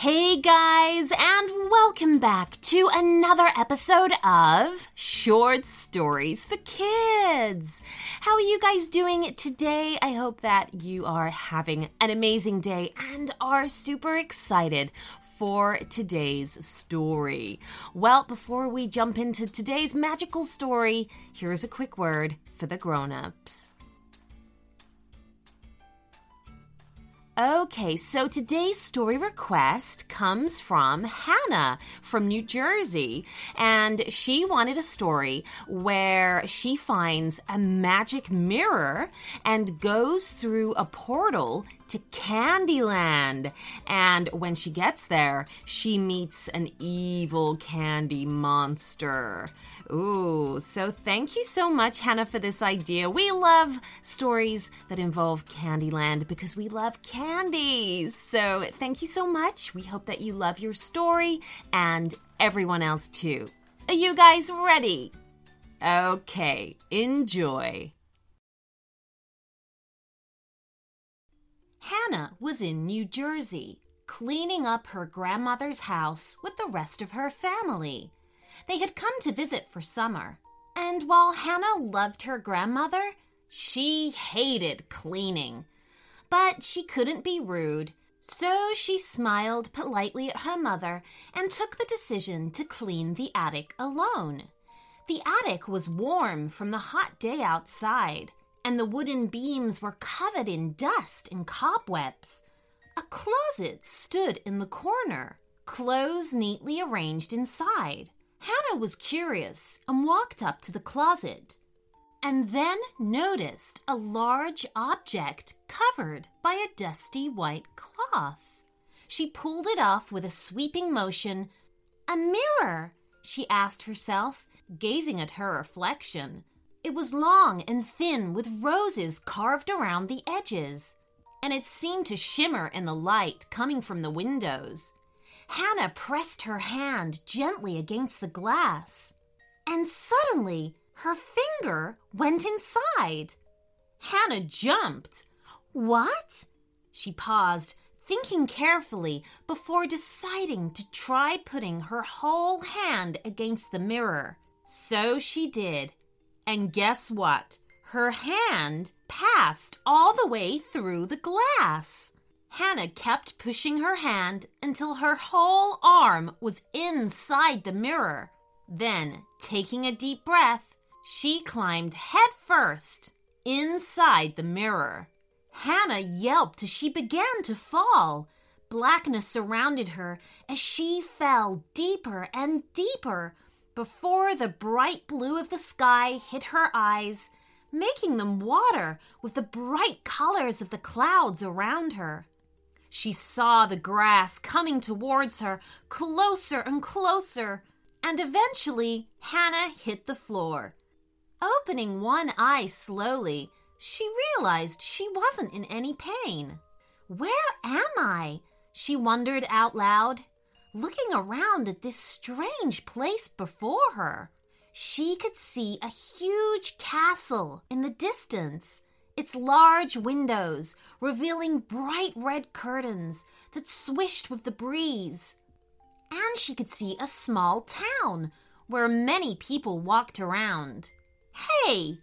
Hey guys, and welcome back to another episode of Short Stories for Kids. How are you guys doing today? I hope that you are having an amazing day and are super excited for today's story. Well, before we jump into today's magical story, here's a quick word for the grown-ups. Okay, so today's story request comes from Hannah from New Jersey. And she wanted a story where she finds a magic mirror and goes through a portal to Candyland. And when she gets there, she meets an evil candy monster. Ooh, so thank you so much, Hannah, for this idea. We love stories that involve Candyland because we love candies. So thank you so much. We hope that you love your story and everyone else too. Are you guys ready? Okay, enjoy. Hannah was in New Jersey, cleaning up her grandmother's house with the rest of her family. They had come to visit for summer, and while Hannah loved her grandmother, she hated cleaning. But she couldn't be rude, so she smiled politely at her mother and took the decision to clean the attic alone. The attic was warm from the hot day outside, and the wooden beams were covered in dust and cobwebs. A closet stood in the corner, clothes neatly arranged inside. Hannah was curious and walked up to the closet, and then noticed a large object covered by a dusty white cloth. She pulled it off with a sweeping motion. A mirror, she asked herself, gazing at her reflection. It was long and thin with roses carved around the edges, and it seemed to shimmer in the light coming from the windows. Hannah pressed her hand gently against the glass, and suddenly her finger went inside. Hannah jumped. What? She paused, thinking carefully before deciding to try putting her whole hand against the mirror. So she did and guess what? Her hand passed all the way through the glass. Hannah kept pushing her hand until her whole arm was inside the mirror. Then, taking a deep breath, she climbed head first inside the mirror. Hannah yelped as she began to fall. Blackness surrounded her as she fell deeper and deeper before the bright blue of the sky hit her eyes, making them water with the bright colors of the clouds around her. She saw the grass coming towards her closer and closer, and eventually Hannah hit the floor. Opening one eye slowly, she realized she wasn't in any pain. Where am I? She wondered out loud looking around at this strange place before her. She could see a huge castle in the distance, its large windows revealing bright red curtains that swished with the breeze. And she could see a small town where many people walked around. Hey!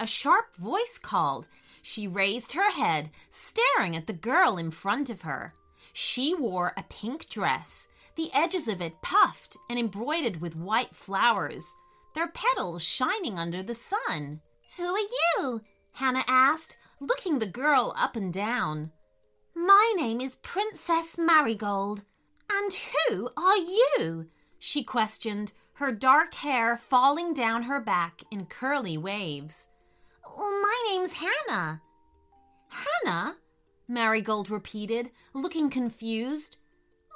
A sharp voice called. She raised her head, staring at the girl in front of her. She wore a pink dress the edges of it puffed and embroidered with white flowers, their petals shining under the sun. Who are you? Hannah asked, looking the girl up and down. My name is Princess Marigold. And who are you? she questioned, her dark hair falling down her back in curly waves. Well, my name's Hannah. Hannah? Marigold repeated, looking confused.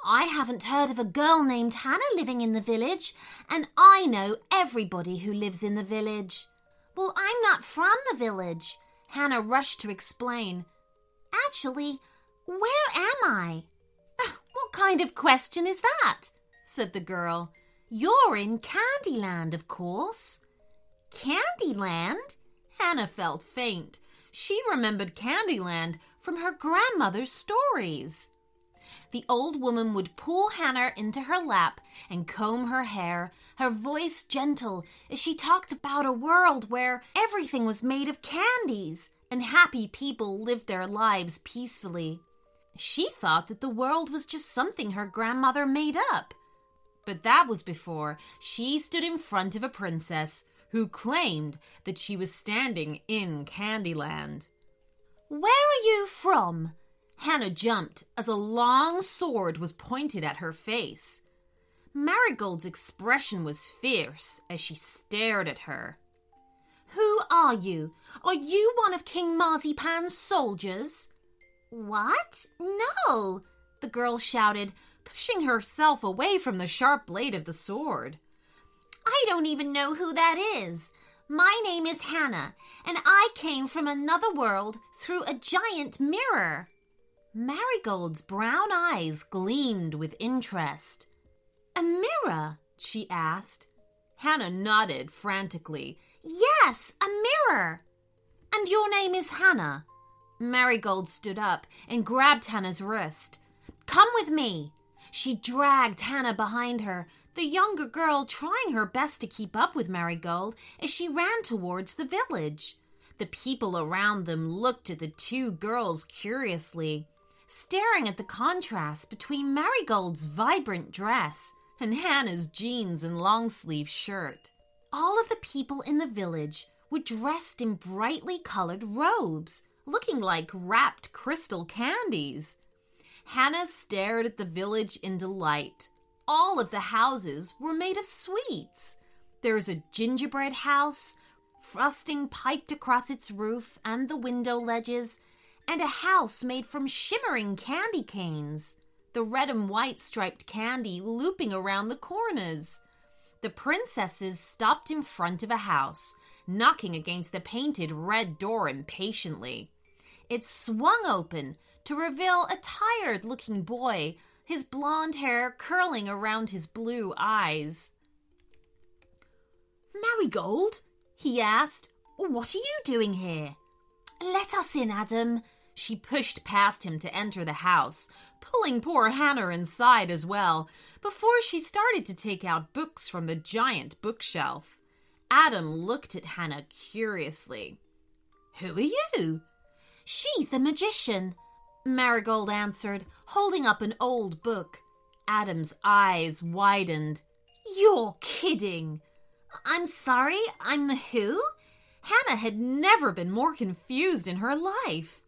I haven't heard of a girl named Hannah living in the village, and I know everybody who lives in the village. Well, I'm not from the village, Hannah rushed to explain. Actually, where am I? Ah, what kind of question is that? said the girl. You're in Candyland, of course. Candyland? Hannah felt faint. She remembered Candyland from her grandmother's stories. The old woman would pull Hannah into her lap and comb her hair, her voice gentle as she talked about a world where everything was made of candies and happy people lived their lives peacefully. She thought that the world was just something her grandmother made up. But that was before she stood in front of a princess who claimed that she was standing in Candyland. Where are you from? Hannah jumped as a long sword was pointed at her face. Marigold's expression was fierce as she stared at her. Who are you? Are you one of King Marzipan's soldiers? What? No, the girl shouted, pushing herself away from the sharp blade of the sword. I don't even know who that is. My name is Hannah, and I came from another world through a giant mirror. Marigold's brown eyes gleamed with interest. A mirror? she asked. Hannah nodded frantically. Yes, a mirror. And your name is Hannah? Marigold stood up and grabbed Hannah's wrist. Come with me. She dragged Hannah behind her, the younger girl trying her best to keep up with Marigold as she ran towards the village. The people around them looked at the two girls curiously, staring at the contrast between Marigold's vibrant dress and Hannah's jeans and long sleeve shirt. All of the people in the village were dressed in brightly colored robes, looking like wrapped crystal candies. Hannah stared at the village in delight. All of the houses were made of sweets. There was a gingerbread house, frosting piped across its roof and the window ledges, and a house made from shimmering candy canes, the red and white striped candy looping around the corners. The princesses stopped in front of a house, knocking against the painted red door impatiently. It swung open to reveal a tired looking boy, his blond hair curling around his blue eyes. Marigold? he asked. What are you doing here? Let us in, Adam. She pushed past him to enter the house, pulling poor Hannah inside as well, before she started to take out books from the giant bookshelf. Adam looked at Hannah curiously. Who are you? She's the magician, Marigold answered, holding up an old book. Adam's eyes widened. You're kidding. I'm sorry, I'm the who? Hannah had never been more confused in her life.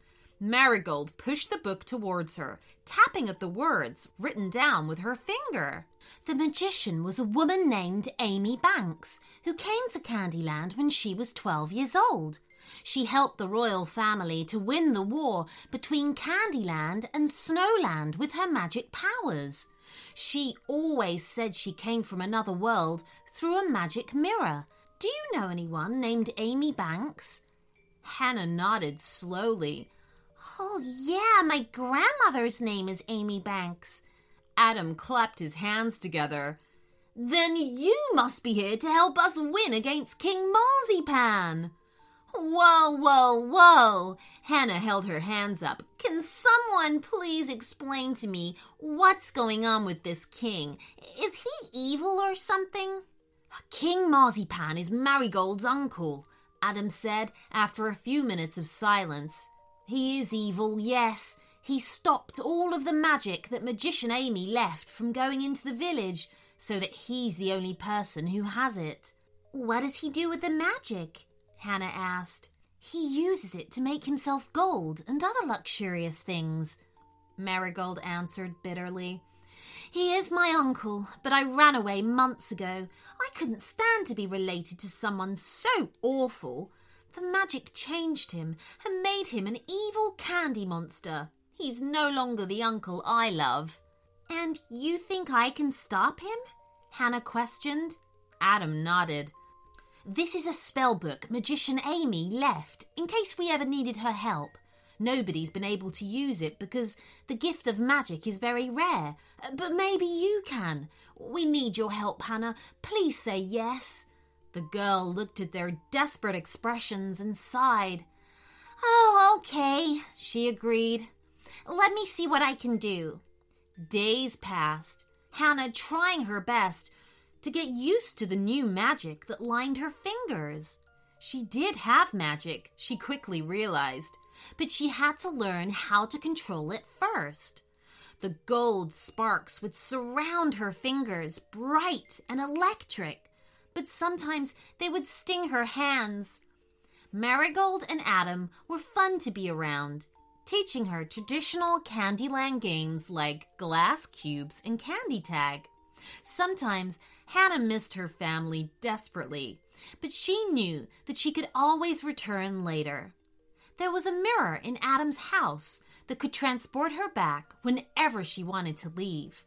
Marigold pushed the book towards her, tapping at the words written down with her finger. The magician was a woman named Amy Banks, who came to Candyland when she was 12 years old. She helped the royal family to win the war between Candyland and Snowland with her magic powers. She always said she came from another world through a magic mirror. Do you know anyone named Amy Banks? Hannah nodded slowly. Oh, yeah, my grandmother's name is Amy Banks. Adam clapped his hands together. Then you must be here to help us win against King Marzipan. Whoa, whoa, whoa! Hannah held her hands up. Can someone please explain to me what's going on with this king? Is he evil or something? King Marzipan is Marigold's uncle, Adam said after a few minutes of silence. He is evil, yes. He stopped all of the magic that Magician Amy left from going into the village so that he's the only person who has it. What does he do with the magic? Hannah asked. He uses it to make himself gold and other luxurious things. Marigold answered bitterly. He is my uncle, but I ran away months ago. I couldn't stand to be related to someone so awful. The magic changed him and made him an evil candy monster. He's no longer the uncle I love. And you think I can stop him? Hannah questioned. Adam nodded. This is a spell book Magician Amy left in case we ever needed her help. Nobody's been able to use it because the gift of magic is very rare. But maybe you can. We need your help, Hannah. Please say yes. The girl looked at their desperate expressions and sighed. Oh, okay, she agreed. Let me see what I can do. Days passed, Hannah trying her best to get used to the new magic that lined her fingers. She did have magic, she quickly realized, but she had to learn how to control it first. The gold sparks would surround her fingers, bright and electric, but sometimes they would sting her hands. Marigold and Adam were fun to be around, teaching her traditional Candyland games like glass cubes and candy tag. Sometimes Hannah missed her family desperately, but she knew that she could always return later. There was a mirror in Adam's house that could transport her back whenever she wanted to leave.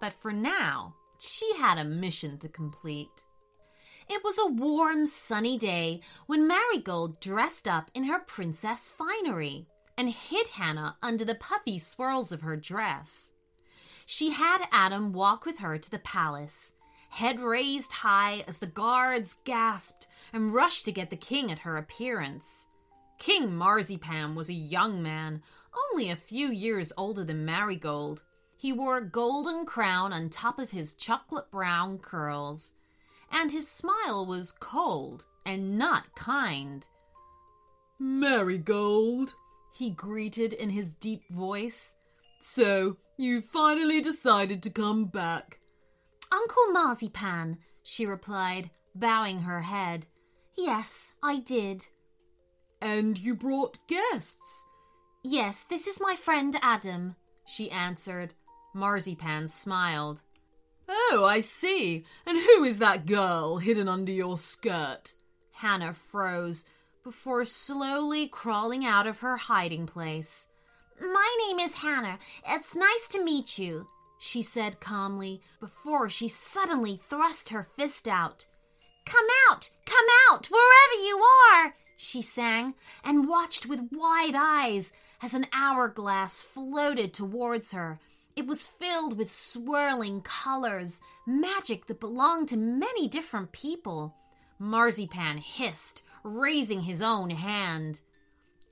But for now, she had a mission to complete. It was a warm, sunny day when Marigold dressed up in her princess finery and hid Hannah under the puffy swirls of her dress. She had Adam walk with her to the palace, head raised high as the guards gasped and rushed to get the king at her appearance. King Marzipan was a young man, only a few years older than Marigold. He wore a golden crown on top of his chocolate brown curls, and his smile was cold and not kind. Marigold, he greeted in his deep voice. So, you finally decided to come back. Uncle Marzipan, she replied, bowing her head. Yes, I did. And you brought guests? Yes, this is my friend Adam, she answered. Marzipan smiled. Oh, I see. And who is that girl hidden under your skirt? Hannah froze before slowly crawling out of her hiding place. My name is Hannah. It's nice to meet you, she said calmly before she suddenly thrust her fist out. Come out! Come out! Wherever you are! she sang, and watched with wide eyes as an hourglass floated towards her. It was filled with swirling colors, magic that belonged to many different people. Marzipan hissed, raising his own hand.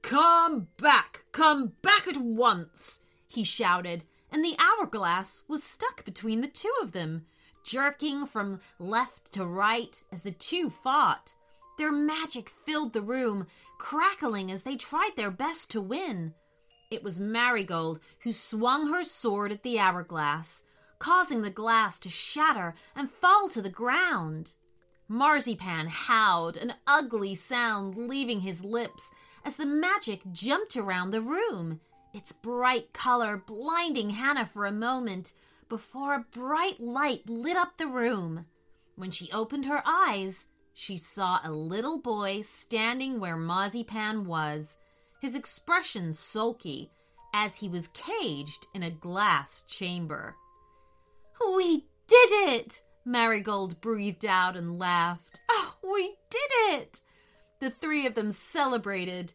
Come back! Come back at once! he shouted, and the hourglass was stuck between the two of them, jerking from left to right as the two fought. Their magic filled the room, crackling as they tried their best to win. It was Marigold who swung her sword at the hourglass, causing the glass to shatter and fall to the ground. Marzipan howled, an ugly sound leaving his lips as the magic jumped around the room, its bright color blinding Hannah for a moment before a bright light lit up the room. When she opened her eyes, she saw a little boy standing where Marzipan was, his expression sulky, as he was caged in a glass chamber. We did it! Marigold breathed out and laughed. Oh, we did it! The three of them celebrated,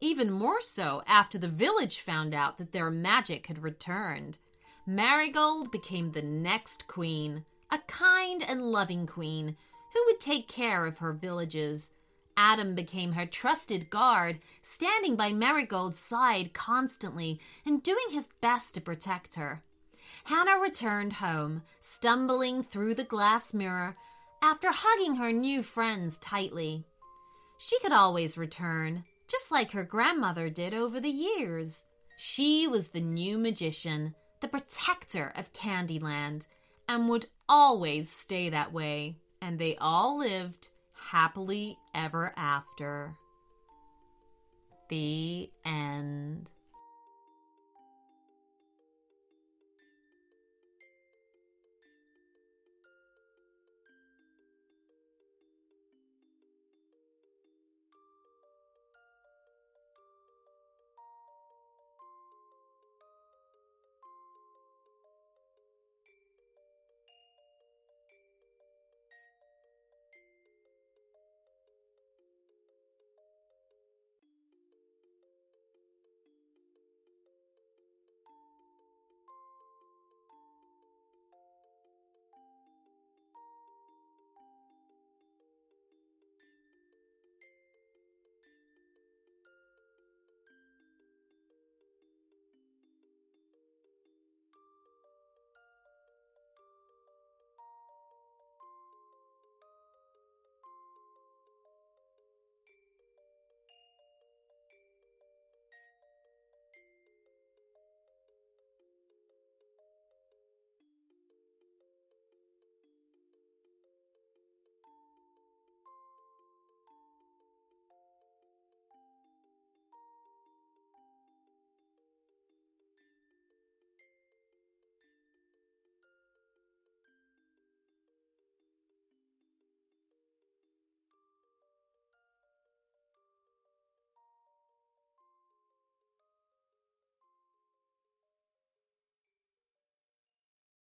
even more so after the village found out that their magic had returned. Marigold became the next queen, a kind and loving queen who would take care of her villages. Adam became her trusted guard, standing by Marigold's side constantly and doing his best to protect her. Hannah returned home, stumbling through the glass mirror after hugging her new friends tightly. She could always return, just like her grandmother did over the years. She was the new magician, the protector of Candyland, and would always stay that way. And they all lived happily ever after. The end.